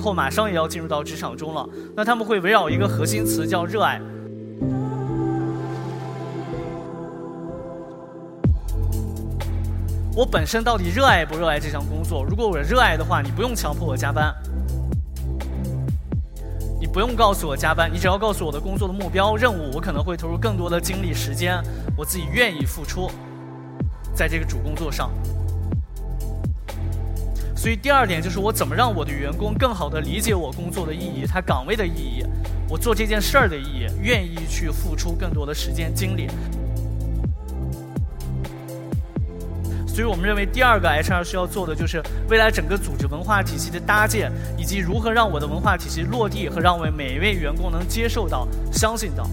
后马上也要进入到职场中了，那他们会围绕一个核心词叫热爱。我本身到底热爱不热爱这项工作？如果我热爱的话，你不用强迫我加班，你不用告诉我加班，你只要告诉我的工作的目标、任务，我可能会投入更多的精力、时间，我自己愿意付出，在这个主工作上。所以第二点就是我怎么让我的员工更好的理解我工作的意义、他岗位的意义、我做这件事儿的意义，愿意去付出更多的时间精力。所以我们认为，第二个 HR 需要做的就是未来整个组织文化体系的搭建，以及如何让我的文化体系落地和让我每一位员工能接受到、相信到。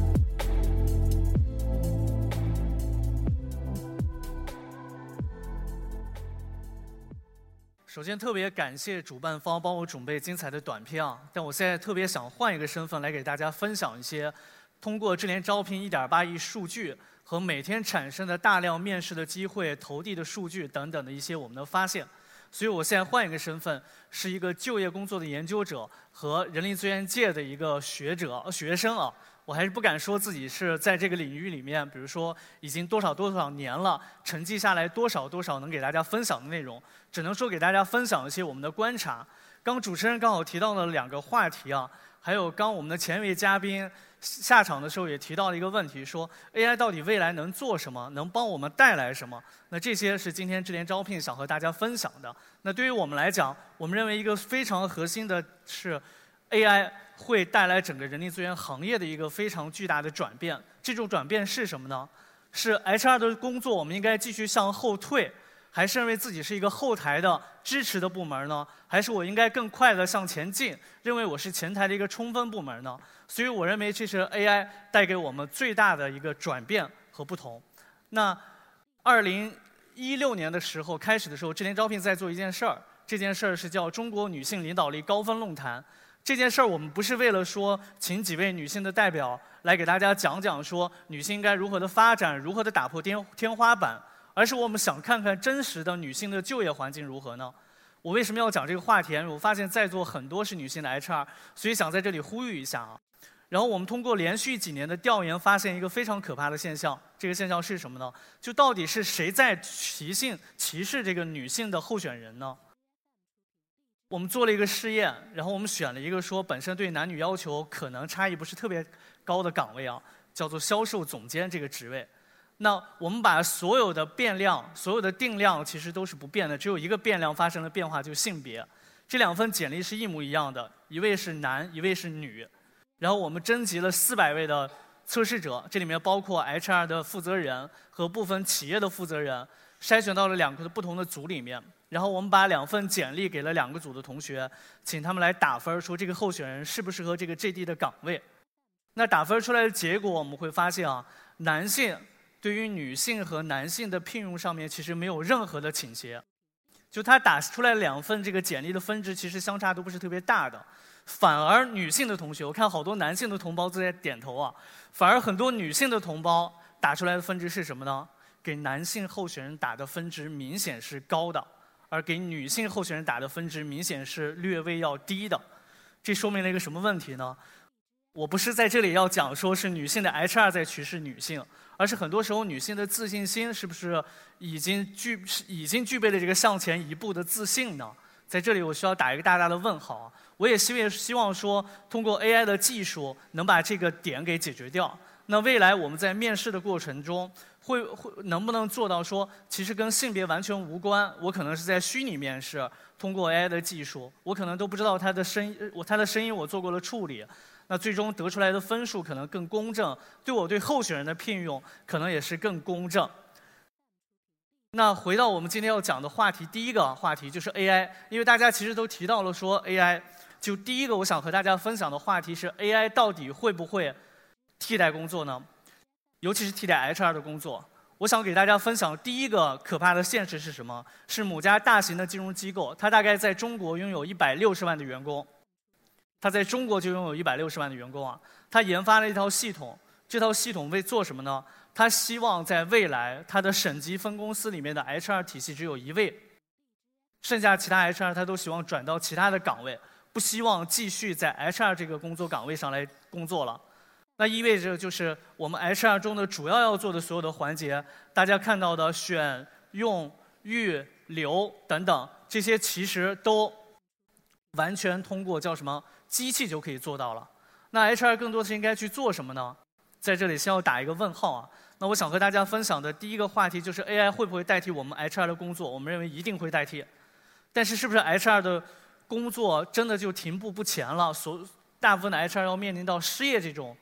首先，特别感谢主办方帮我准备精彩的短片啊！但我现在特别想换一个身份来给大家分享一些，通过智联招聘1.8亿数据。和每天产生的大量面试的机会、投递的数据等等的一些我们的发现，所以我现在换一个身份，是一个就业工作的研究者和人力资源界的一个学者、学生啊。我还是不敢说自己是在这个领域里面，比如说已经多少多少年了，沉寂下来多少多少能给大家分享的内容，只能说给大家分享一些我们的观察。刚主持人刚好提到了两个话题啊，还有刚我们的前一位嘉宾。下场的时候也提到了一个问题，说 AI 到底未来能做什么，能帮我们带来什么？那这些是今天智联招聘想和大家分享的。那对于我们来讲，我们认为一个非常核心的是，AI 会带来整个人力资源行业的一个非常巨大的转变。这种转变是什么呢？是 HR 的工作我们应该继续向后退。还是认为自己是一个后台的支持的部门呢？还是我应该更快的向前进？认为我是前台的一个冲锋部门呢？所以我认为这是 AI 带给我们最大的一个转变和不同。那二零一六年的时候开始的时候，智联招聘在做一件事儿，这件事儿是叫中国女性领导力高峰论坛。这件事儿我们不是为了说请几位女性的代表来给大家讲讲说女性应该如何的发展，如何的打破天天花板。而是我们想看看真实的女性的就业环境如何呢？我为什么要讲这个话题？我发现在座很多是女性的 HR，所以想在这里呼吁一下啊。然后我们通过连续几年的调研，发现一个非常可怕的现象。这个现象是什么呢？就到底是谁在歧性歧视这个女性的候选人呢？我们做了一个试验，然后我们选了一个说本身对男女要求可能差异不是特别高的岗位啊，叫做销售总监这个职位。那我们把所有的变量、所有的定量其实都是不变的，只有一个变量发生了变化，就是性别。这两份简历是一模一样的，一位是男，一位是女。然后我们征集了四百位的测试者，这里面包括 HR 的负责人和部分企业的负责人，筛选到了两个不同的组里面。然后我们把两份简历给了两个组的同学，请他们来打分，说这个候选人适不适合这个 JD 的岗位。那打分出来的结果，我们会发现啊，男性。对于女性和男性的聘用上面，其实没有任何的倾斜。就他打出来两份这个简历的分值，其实相差都不是特别大的。反而女性的同学，我看好多男性的同胞都在点头啊。反而很多女性的同胞打出来的分值是什么呢？给男性候选人打的分值明显是高的，而给女性候选人打的分值明显是略微要低的。这说明了一个什么问题呢？我不是在这里要讲说是女性的 HR 在歧视女性。而是很多时候，女性的自信心是不是已经具已经具备了这个向前一步的自信呢？在这里，我需要打一个大大的问号。我也希望希望说，通过 AI 的技术，能把这个点给解决掉。那未来我们在面试的过程中，会会能不能做到说，其实跟性别完全无关？我可能是在虚拟面试，通过 AI 的技术，我可能都不知道他的声音我他的声音我做过了处理。那最终得出来的分数可能更公正，对我对候选人的聘用可能也是更公正。那回到我们今天要讲的话题，第一个话题就是 AI，因为大家其实都提到了说 AI，就第一个我想和大家分享的话题是 AI 到底会不会替代工作呢？尤其是替代 HR 的工作。我想给大家分享第一个可怕的现实是什么？是某家大型的金融机构，它大概在中国拥有一百六十万的员工。他在中国就拥有一百六十万的员工啊，他研发了一套系统，这套系统为做什么呢？他希望在未来，他的省级分公司里面的 HR 体系只有一位，剩下其他 HR 他都希望转到其他的岗位，不希望继续在 HR 这个工作岗位上来工作了。那意味着就是我们 HR 中的主要要做的所有的环节，大家看到的选、用、预、留等等，这些其实都完全通过叫什么机器就可以做到了。那 HR 更多的是应该去做什么呢？在这里先要打一个问号啊。那我想和大家分享的第一个话题就是 AI 会不会代替我们 HR 的工作？我们认为一定会代替。但是是不是 HR 的工作真的就停步不前了？所大部分的 HR 要面临到失业这种。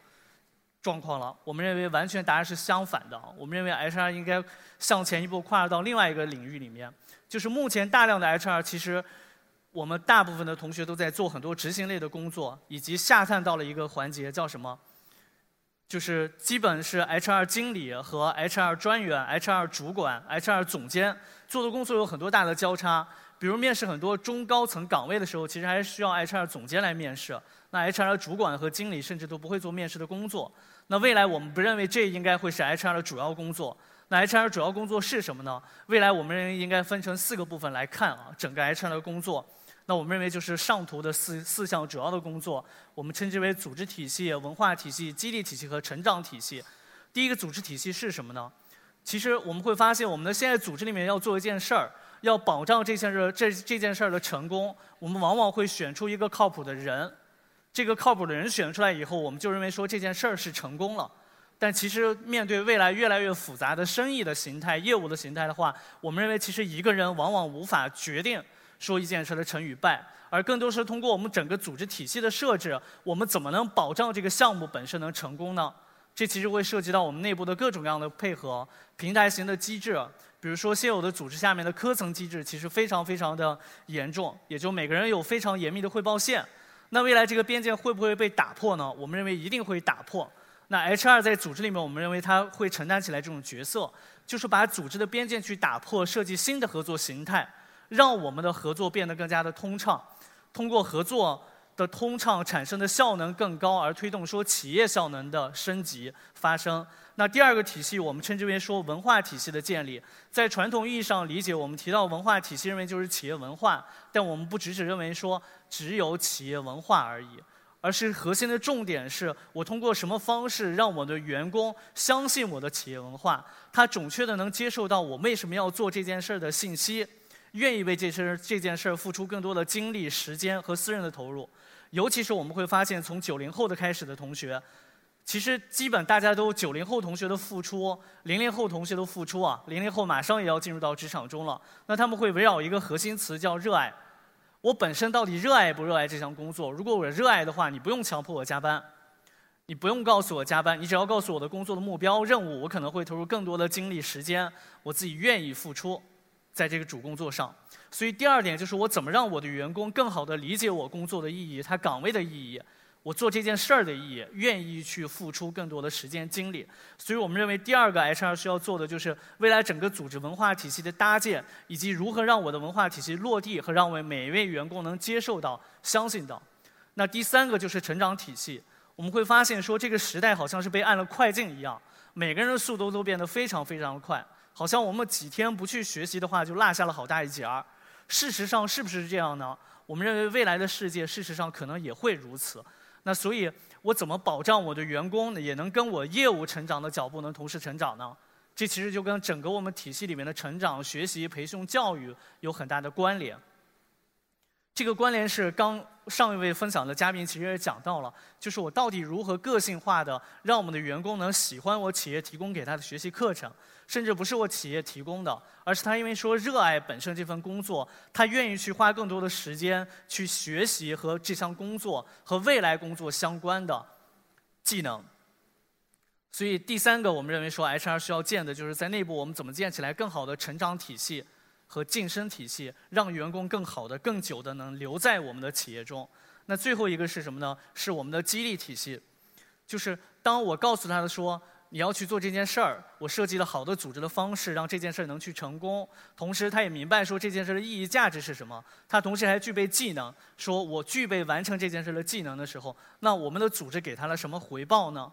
状况了，我们认为完全答案是相反的。我们认为 HR 应该向前一步跨入到另外一个领域里面，就是目前大量的 HR 其实我们大部分的同学都在做很多执行类的工作，以及下探到了一个环节叫什么？就是基本是 HR 经理和 HR 专员、HR 主管、HR 总监做的工作有很多大的交叉。比如面试很多中高层岗位的时候，其实还是需要 HR 总监来面试。那 HR 主管和经理甚至都不会做面试的工作。那未来我们不认为这应该会是 HR 的主要工作。那 HR 主要工作是什么呢？未来我们认为应该分成四个部分来看啊，整个 HR 的工作。那我们认为就是上图的四四项主要的工作，我们称之为组织体系、文化体系、激励体系和成长体系。第一个组织体系是什么呢？其实我们会发现，我们的现在组织里面要做一件事儿，要保障这件事儿这这件事儿的成功，我们往往会选出一个靠谱的人。这个靠谱的人选出来以后，我们就认为说这件事儿是成功了。但其实面对未来越来越复杂的生意的形态、业务的形态的话，我们认为其实一个人往往无法决定说一件事的成与败，而更多是通过我们整个组织体系的设置，我们怎么能保障这个项目本身能成功呢？这其实会涉及到我们内部的各种各样的配合、平台型的机制，比如说现有的组织下面的科层机制其实非常非常的严重，也就每个人有非常严密的汇报线。那未来这个边界会不会被打破呢？我们认为一定会打破。那 HR 在组织里面，我们认为他会承担起来这种角色，就是把组织的边界去打破，设计新的合作形态，让我们的合作变得更加的通畅。通过合作的通畅产生的效能更高，而推动说企业效能的升级发生。那第二个体系，我们称之为说文化体系的建立。在传统意义上理解，我们提到文化体系，认为就是企业文化。但我们不只是认为说只有企业文化而已，而是核心的重点是我通过什么方式让我的员工相信我的企业文化，他准确的能接受到我为什么要做这件事儿的信息，愿意为这事这件事儿付出更多的精力、时间和私人的投入。尤其是我们会发现，从九零后的开始的同学。其实，基本大家都九零后同学的付出，零零后同学的付出啊，零零后马上也要进入到职场中了。那他们会围绕一个核心词叫热爱。我本身到底热爱不热爱这项工作？如果我热爱的话，你不用强迫我加班，你不用告诉我加班，你只要告诉我的工作的目标任务，我可能会投入更多的精力时间，我自己愿意付出在这个主工作上。所以第二点就是我怎么让我的员工更好的理解我工作的意义，他岗位的意义。我做这件事儿的意义，愿意去付出更多的时间精力，所以我们认为第二个 HR 需要做的就是未来整个组织文化体系的搭建，以及如何让我的文化体系落地和让我每一位员工能接受到、相信到。那第三个就是成长体系，我们会发现说这个时代好像是被按了快进一样，每个人的速度都变得非常非常的快，好像我们几天不去学习的话就落下了好大一截儿。事实上是不是这样呢？我们认为未来的世界事实上可能也会如此。那所以，我怎么保障我的员工也能跟我业务成长的脚步能同时成长呢？这其实就跟整个我们体系里面的成长、学习、培训、教育有很大的关联。这个关联是刚上一位分享的嘉宾其实也讲到了，就是我到底如何个性化的让我们的员工能喜欢我企业提供给他的学习课程。甚至不是我企业提供的，而是他因为说热爱本身这份工作，他愿意去花更多的时间去学习和这项工作和未来工作相关的技能。所以第三个，我们认为说 HR 需要建的就是在内部我们怎么建起来更好的成长体系和晋升体系，让员工更好的、更久的能留在我们的企业中。那最后一个是什么呢？是我们的激励体系，就是当我告诉他的说。你要去做这件事儿，我设计了好的组织的方式，让这件事儿能去成功。同时，他也明白说这件事的意义价值是什么。他同时还具备技能，说我具备完成这件事的技能的时候，那我们的组织给他了什么回报呢？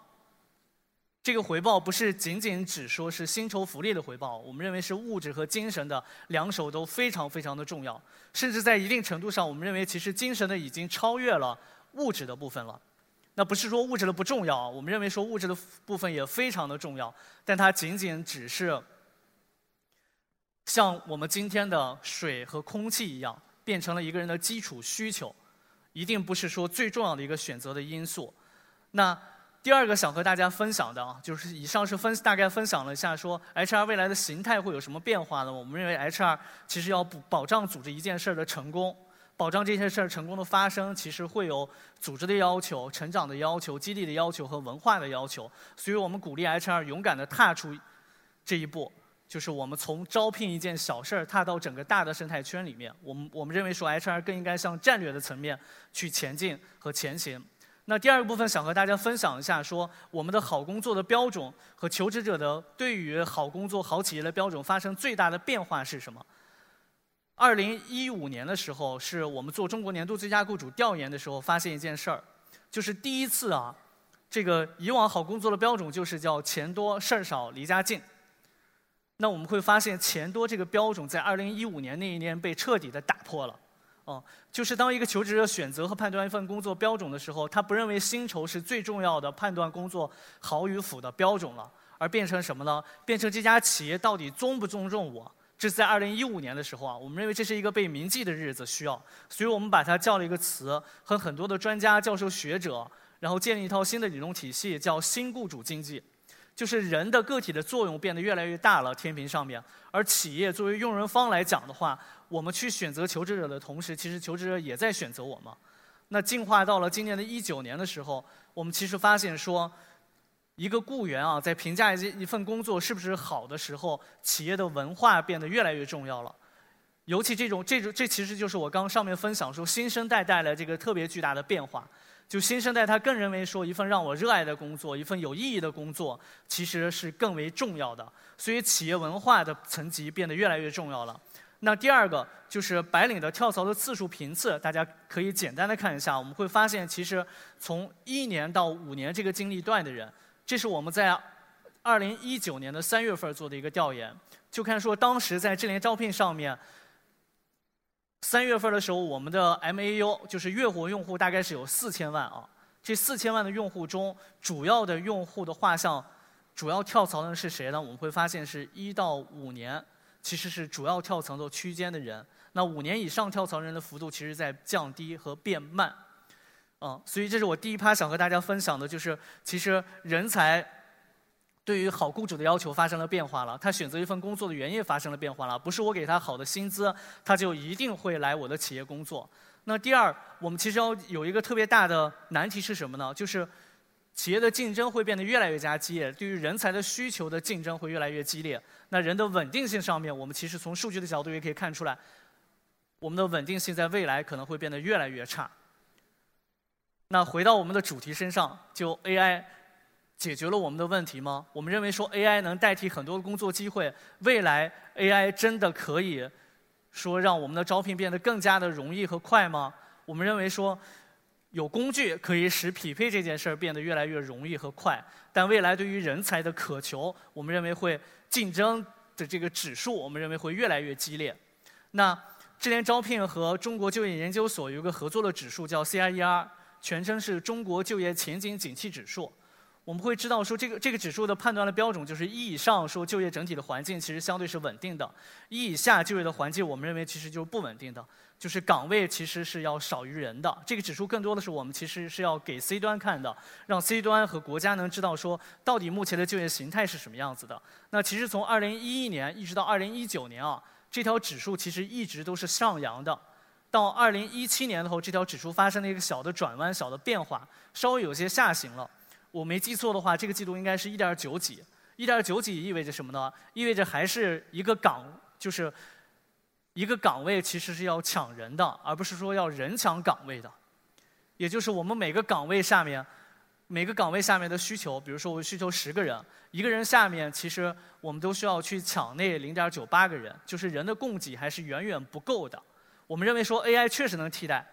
这个回报不是仅仅只说是薪酬福利的回报，我们认为是物质和精神的两手都非常非常的重要，甚至在一定程度上，我们认为其实精神的已经超越了物质的部分了。那不是说物质的不重要，我们认为说物质的部分也非常的重要，但它仅仅只是像我们今天的水和空气一样，变成了一个人的基础需求，一定不是说最重要的一个选择的因素。那。第二个想和大家分享的啊，就是以上是分大概分享了一下说 HR 未来的形态会有什么变化呢？我们认为 HR 其实要保保障组织一件事儿的成功，保障这件事儿成功的发生，其实会有组织的要求、成长的要求、激励的要求和文化的要求。所以我们鼓励 HR 勇敢地踏出这一步，就是我们从招聘一件小事儿踏到整个大的生态圈里面。我们我们认为说 HR 更应该向战略的层面去前进和前行。那第二个部分想和大家分享一下，说我们的好工作的标准和求职者的对于好工作、好企业的标准发生最大的变化是什么？二零一五年的时候，是我们做中国年度最佳雇主调研的时候，发现一件事儿，就是第一次啊，这个以往好工作的标准就是叫钱多事儿少离家近。那我们会发现钱多这个标准在二零一五年那一年被彻底的打破了。哦，就是当一个求职者选择和判断一份工作标准的时候，他不认为薪酬是最重要的判断工作好与否的标准了，而变成什么呢？变成这家企业到底尊不尊重我？这是在二零一五年的时候啊，我们认为这是一个被铭记的日子，需要，所以我们把它叫了一个词，和很多的专家、教授、学者，然后建立一套新的理论体系，叫新雇主经济。就是人的个体的作用变得越来越大了，天平上面。而企业作为用人方来讲的话，我们去选择求职者的同时，其实求职者也在选择我们。那进化到了今年的一九年的时候，我们其实发现说，一个雇员啊，在评价一一份工作是不是好的时候，企业的文化变得越来越重要了。尤其这种这种这其实就是我刚上面分享说，新生代带来这个特别巨大的变化。就新生代，他更认为说，一份让我热爱的工作，一份有意义的工作，其实是更为重要的。所以，企业文化的层级变得越来越重要了。那第二个就是白领的跳槽的次数频次，大家可以简单的看一下，我们会发现，其实从一年到五年这个经历段的人，这是我们在二零一九年的三月份做的一个调研，就看说当时在智联招聘上面。三月份的时候，我们的 MAU 就是月活用户大概是有四千万啊。这四千万的用户中，主要的用户的画像，主要跳槽的是谁呢？我们会发现是一到五年，其实是主要跳槽的区间的人。那五年以上跳槽人的幅度，其实在降低和变慢。嗯，所以这是我第一趴想和大家分享的，就是其实人才。对于好雇主的要求发生了变化了，他选择一份工作的原因发生了变化了，不是我给他好的薪资，他就一定会来我的企业工作。那第二，我们其实要有一个特别大的难题是什么呢？就是企业的竞争会变得越来越加激烈，对于人才的需求的竞争会越来越激烈。那人的稳定性上面，我们其实从数据的角度也可以看出来，我们的稳定性在未来可能会变得越来越差。那回到我们的主题身上，就 AI。解决了我们的问题吗？我们认为说 AI 能代替很多的工作机会，未来 AI 真的可以说让我们的招聘变得更加的容易和快吗？我们认为说有工具可以使匹配这件事儿变得越来越容易和快，但未来对于人才的渴求，我们认为会竞争的这个指数，我们认为会越来越激烈。那智联招聘和中国就业研究所有一个合作的指数叫 CIER，全称是中国就业前景景气指数。我们会知道说，这个这个指数的判断的标准就是一以上说就业整体的环境其实相对是稳定的，一以下就业的环境我们认为其实就是不稳定的，就是岗位其实是要少于人的。这个指数更多的是我们其实是要给 C 端看的，让 C 端和国家能知道说到底目前的就业形态是什么样子的。那其实从2011年一直到2019年啊，这条指数其实一直都是上扬的，到2017年的时候，这条指数发生了一个小的转弯、小的变化，稍微有些下行了。我没记错的话，这个季度应该是一点九几。一点九几意味着什么呢？意味着还是一个岗，就是一个岗位其实是要抢人的，而不是说要人抢岗位的。也就是我们每个岗位下面，每个岗位下面的需求，比如说我需求十个人，一个人下面其实我们都需要去抢那零点九八个人，就是人的供给还是远远不够的。我们认为说 AI 确实能替代。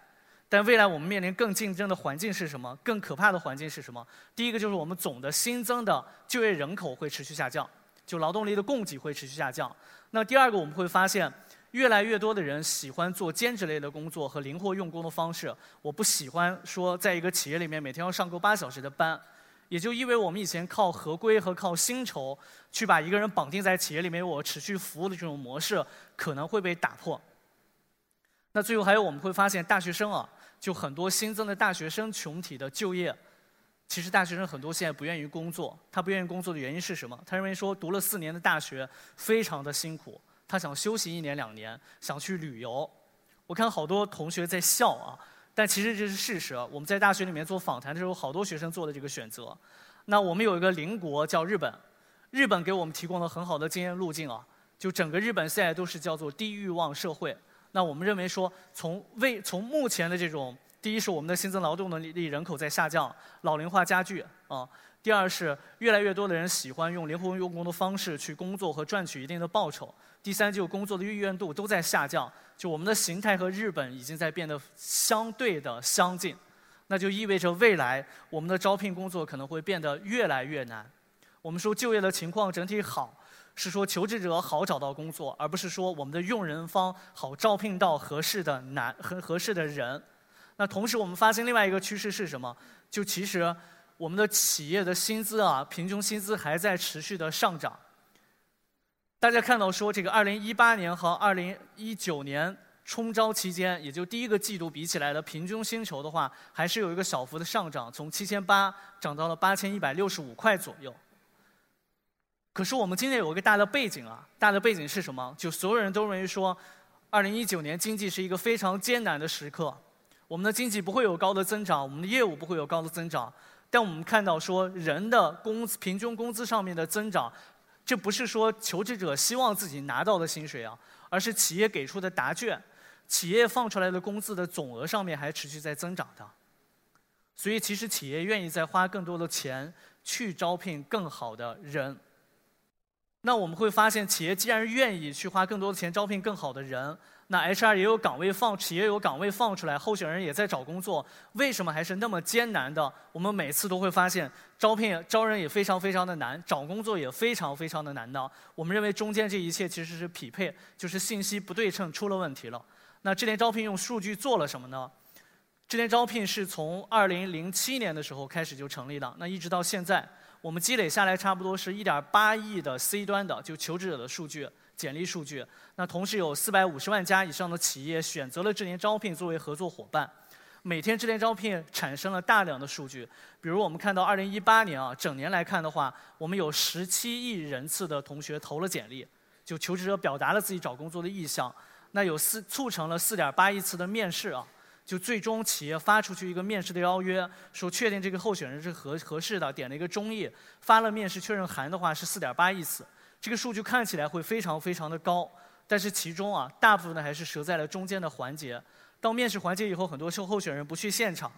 但未来我们面临更竞争的环境是什么？更可怕的环境是什么？第一个就是我们总的新增的就业人口会持续下降，就劳动力的供给会持续下降。那第二个我们会发现，越来越多的人喜欢做兼职类的工作和灵活用工的方式。我不喜欢说在一个企业里面每天要上够八小时的班，也就意味我们以前靠合规和靠薪酬去把一个人绑定在企业里面我持续服务的这种模式可能会被打破。那最后还有我们会发现大学生啊。就很多新增的大学生群体的就业，其实大学生很多现在不愿意工作。他不愿意工作的原因是什么？他认为说读了四年的大学非常的辛苦，他想休息一年两年，想去旅游。我看好多同学在笑啊，但其实这是事实。我们在大学里面做访谈的时候，好多学生做的这个选择。那我们有一个邻国叫日本，日本给我们提供了很好的经验路径啊。就整个日本现在都是叫做低欲望社会。那我们认为说，从为从目前的这种，第一是我们的新增劳动能力人口在下降，老龄化加剧啊；第二是越来越多的人喜欢用灵活用工的方式去工作和赚取一定的报酬；第三就工作的意愿度都在下降，就我们的形态和日本已经在变得相对的相近，那就意味着未来我们的招聘工作可能会变得越来越难。我们说就业的情况整体好。是说求职者好找到工作，而不是说我们的用人方好招聘到合适的男和合适的人。那同时我们发现另外一个趋势是什么？就其实我们的企业的薪资啊，平均薪资还在持续的上涨。大家看到说这个2018年和2019年冲招期间，也就第一个季度比起来的平均薪酬的话，还是有一个小幅的上涨，从7800涨到了8165块左右。可是我们今年有一个大的背景啊，大的背景是什么？就所有人都认为说，二零一九年经济是一个非常艰难的时刻，我们的经济不会有高的增长，我们的业务不会有高的增长。但我们看到说，人的工资平均工资上面的增长，这不是说求职者希望自己拿到的薪水啊，而是企业给出的答卷，企业放出来的工资的总额上面还持续在增长的。所以其实企业愿意再花更多的钱去招聘更好的人。那我们会发现，企业既然愿意去花更多的钱招聘更好的人，那 HR 也有岗位放，企业有岗位放出来，候选人也在找工作，为什么还是那么艰难的？我们每次都会发现，招聘招人也非常非常的难，找工作也非常非常的难的。我们认为中间这一切其实是匹配，就是信息不对称出了问题了。那智联招聘用数据做了什么呢？智联招聘是从2007年的时候开始就成立的，那一直到现在。我们积累下来差不多是一点八亿的 C 端的就求职者的数据、简历数据。那同时有四百五十万家以上的企业选择了智联招聘作为合作伙伴。每天智联招聘产生了大量的数据，比如我们看到二零一八年啊，整年来看的话，我们有十七亿人次的同学投了简历，就求职者表达了自己找工作的意向。那有四促成了四点八亿次的面试啊。就最终企业发出去一个面试的邀约，说确定这个候选人是合合适的，点了一个中意，发了面试确认函的话是四点八亿次，这个数据看起来会非常非常的高，但是其中啊大部分呢还是折在了中间的环节。到面试环节以后，很多候候选人不去现场，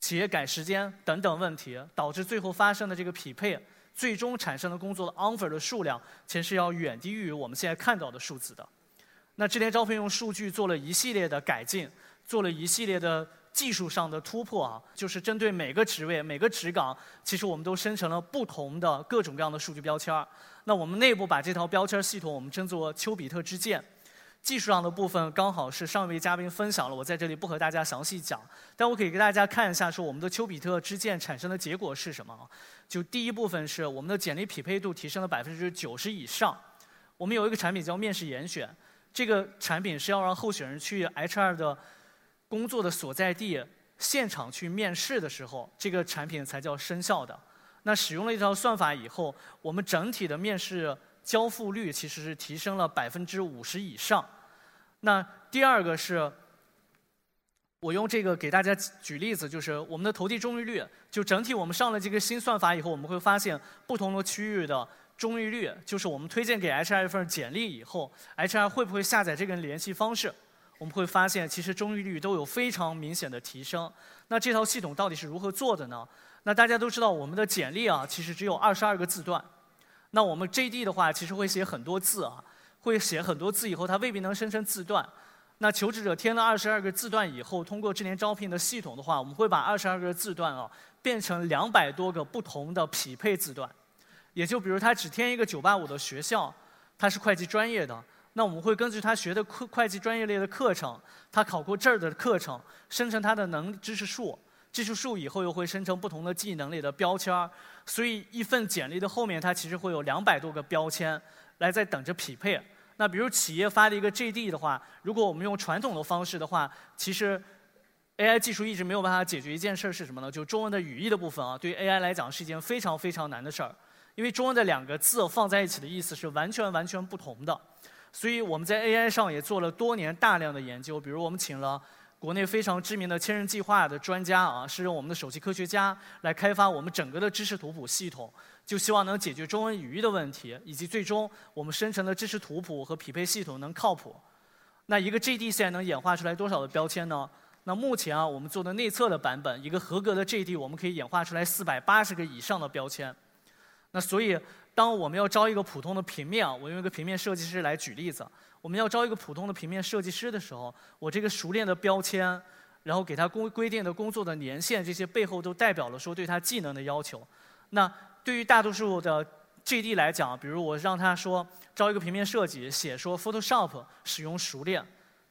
企业改时间等等问题，导致最后发生的这个匹配，最终产生的工作的 offer 的数量，其实要远低于我们现在看到的数字的。那智联招聘用数据做了一系列的改进。做了一系列的技术上的突破啊，就是针对每个职位、每个职岗，其实我们都生成了不同的各种各样的数据标签儿。那我们内部把这套标签系统我们称作丘比特之箭。技术上的部分刚好是上一位嘉宾分享了，我在这里不和大家详细讲，但我可以给大家看一下，说我们的丘比特之箭产生的结果是什么啊。就第一部分是我们的简历匹配度提升了百分之九十以上。我们有一个产品叫面试严选，这个产品是要让候选人去 HR 的。工作的所在地现场去面试的时候，这个产品才叫生效的。那使用了一套算法以后，我们整体的面试交付率其实是提升了百分之五十以上。那第二个是，我用这个给大家举例子，就是我们的投递中意率，就整体我们上了这个新算法以后，我们会发现不同的区域的中意率，就是我们推荐给 HR 一份简历以后，HR 会不会下载这个人联系方式。我们会发现，其实中意率都有非常明显的提升。那这套系统到底是如何做的呢？那大家都知道，我们的简历啊，其实只有二十二个字段。那我们 JD 的话，其实会写很多字啊，会写很多字以后，它未必能生成字段。那求职者填了二十二个字段以后，通过智联招聘的系统的话，我们会把二十二个字段啊变成两百多个不同的匹配字段。也就比如他只填一个九八五的学校，他是会计专业的，那我们会根据他学的会会计专业类的课程，他考过这儿的课程，生成他的能知识树，知识树以后又会生成不同的技能类的标签儿。所以一份简历的后面，它其实会有两百多个标签来在等着匹配。那比如企业发的一个 JD 的话，如果我们用传统的方式的话，其实 AI 技术一直没有办法解决一件事儿是什么呢？就中文的语义的部分啊，对于 AI 来讲是一件非常非常难的事儿，因为中文的两个字放在一起的意思是完全完全不同的。所以我们在 AI 上也做了多年大量的研究，比如我们请了国内非常知名的千人计划的专家啊，是用我们的首席科学家来开发我们整个的知识图谱系统。就希望能解决中文语义的问题，以及最终我们生成的知识图谱和匹配系统能靠谱。那一个 JD 现在能演化出来多少的标签呢？那目前啊，我们做的内测的版本，一个合格的 JD 我们可以演化出来四百八十个以上的标签。那所以，当我们要招一个普通的平面啊，我用一个平面设计师来举例子，我们要招一个普通的平面设计师的时候，我这个熟练的标签，然后给他规规定的工作的年限，这些背后都代表了说对他技能的要求。那对于大多数的 JD 来讲，比如我让他说招一个平面设计，写说 Photoshop 使用熟练，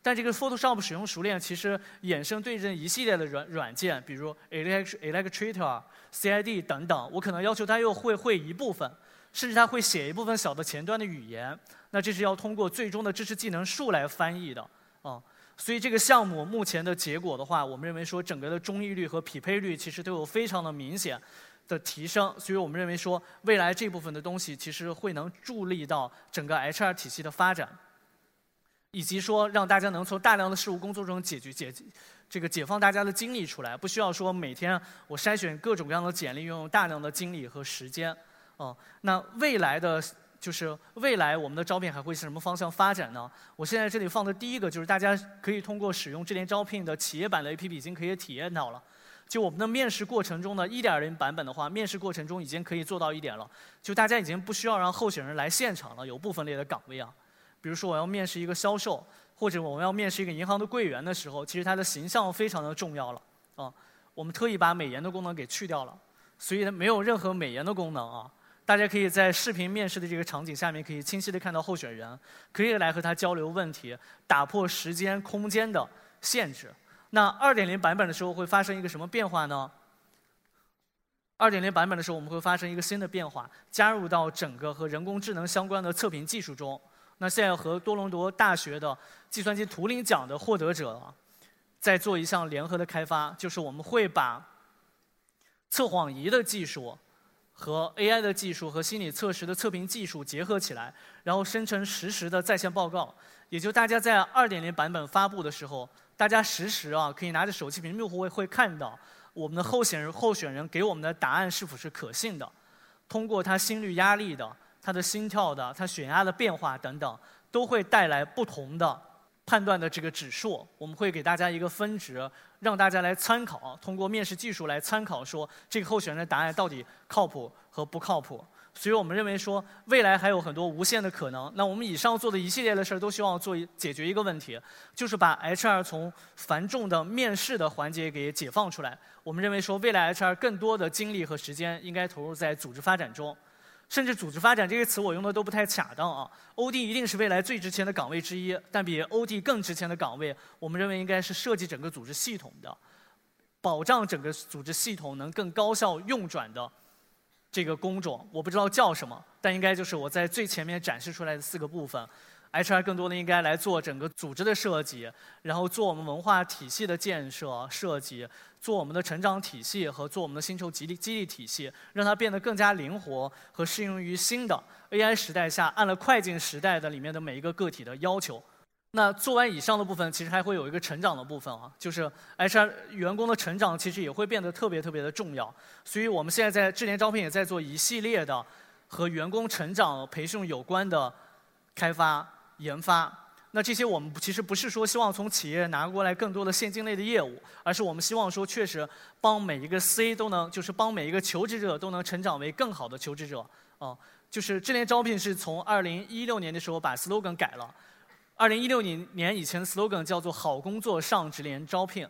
但这个 Photoshop 使用熟练其实衍生对应一系列的软软件，比如 Illustrator、CID 等等，我可能要求他又会会一部分，甚至他会写一部分小的前端的语言，那这是要通过最终的知识技能树来翻译的啊。所以这个项目目前的结果的话，我们认为说整个的中译率和匹配率其实都有非常的明显。的提升，所以我们认为说，未来这部分的东西其实会能助力到整个 HR 体系的发展，以及说让大家能从大量的事务工作中解决解这个解放大家的精力出来，不需要说每天我筛选各种各样的简历，用大量的精力和时间。哦，那未来的就是未来我们的招聘还会是什么方向发展呢？我现在这里放的第一个就是大家可以通过使用智联招聘的企业版的 APP 已经可以体验到了。就我们的面试过程中的一点零版本的话，面试过程中已经可以做到一点了。就大家已经不需要让候选人来现场了，有部分类的岗位啊，比如说我要面试一个销售，或者我们要面试一个银行的柜员的时候，其实他的形象非常的重要了啊。我们特意把美颜的功能给去掉了，所以没有任何美颜的功能啊。大家可以在视频面试的这个场景下面，可以清晰的看到候选人，可以来和他交流问题，打破时间空间的限制。那二点零版本的时候会发生一个什么变化呢？二点零版本的时候我们会发生一个新的变化，加入到整个和人工智能相关的测评技术中。那现在和多伦多大学的计算机图灵奖的获得者在做一项联合的开发，就是我们会把测谎仪的技术和 AI 的技术和心理测试的测评技术结合起来，然后生成实时的在线报告。也就大家在二点零版本发布的时候。大家实时啊，可以拿着手机屏幕会会看到我们的候选人候选人给我们的答案是否是可信的。通过他心率压力的、他的心跳的、他血压的变化等等，都会带来不同的判断的这个指数。我们会给大家一个分值，让大家来参考，通过面试技术来参考，说这个候选人的答案到底靠谱和不靠谱。所以我们认为说，未来还有很多无限的可能。那我们以上做的一系列的事儿，都希望做解决一个问题，就是把 HR 从繁重的面试的环节给解放出来。我们认为说，未来 HR 更多的精力和时间应该投入在组织发展中，甚至组织发展这个词我用的都不太恰当啊。OD 一定是未来最值钱的岗位之一，但比 OD 更值钱的岗位，我们认为应该是设计整个组织系统的，保障整个组织系统能更高效运转的。这个工种我不知道叫什么，但应该就是我在最前面展示出来的四个部分。HR 更多的应该来做整个组织的设计，然后做我们文化体系的建设设计，做我们的成长体系和做我们的薪酬激励激励体系，让它变得更加灵活和适用于新的 AI 时代下按了快进时代的里面的每一个个体的要求。那做完以上的部分，其实还会有一个成长的部分啊，就是 HR 员工的成长其实也会变得特别特别的重要。所以我们现在在智联招聘也在做一系列的和员工成长培训有关的开发研发。那这些我们其实不是说希望从企业拿过来更多的现金类的业务，而是我们希望说确实帮每一个 C 都能，就是帮每一个求职者都能成长为更好的求职者。啊，就是智联招聘是从2016年的时候把 slogan 改了。二零一六年年以前的 slogan 叫做“好工作上智联招聘”，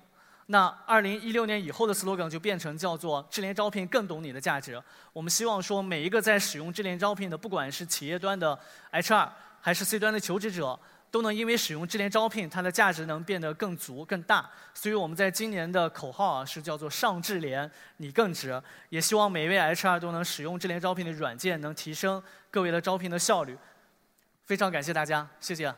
那二零一六年以后的 slogan 就变成叫做“智联招聘更懂你的价值”。我们希望说，每一个在使用智联招聘的，不管是企业端的 HR 还是 C 端的求职者，都能因为使用智联招聘，它的价值能变得更足、更大。所以我们在今年的口号啊是叫做“上智联，你更值”。也希望每一位 HR 都能使用智联招聘的软件，能提升各位的招聘的效率。非常感谢大家，谢谢。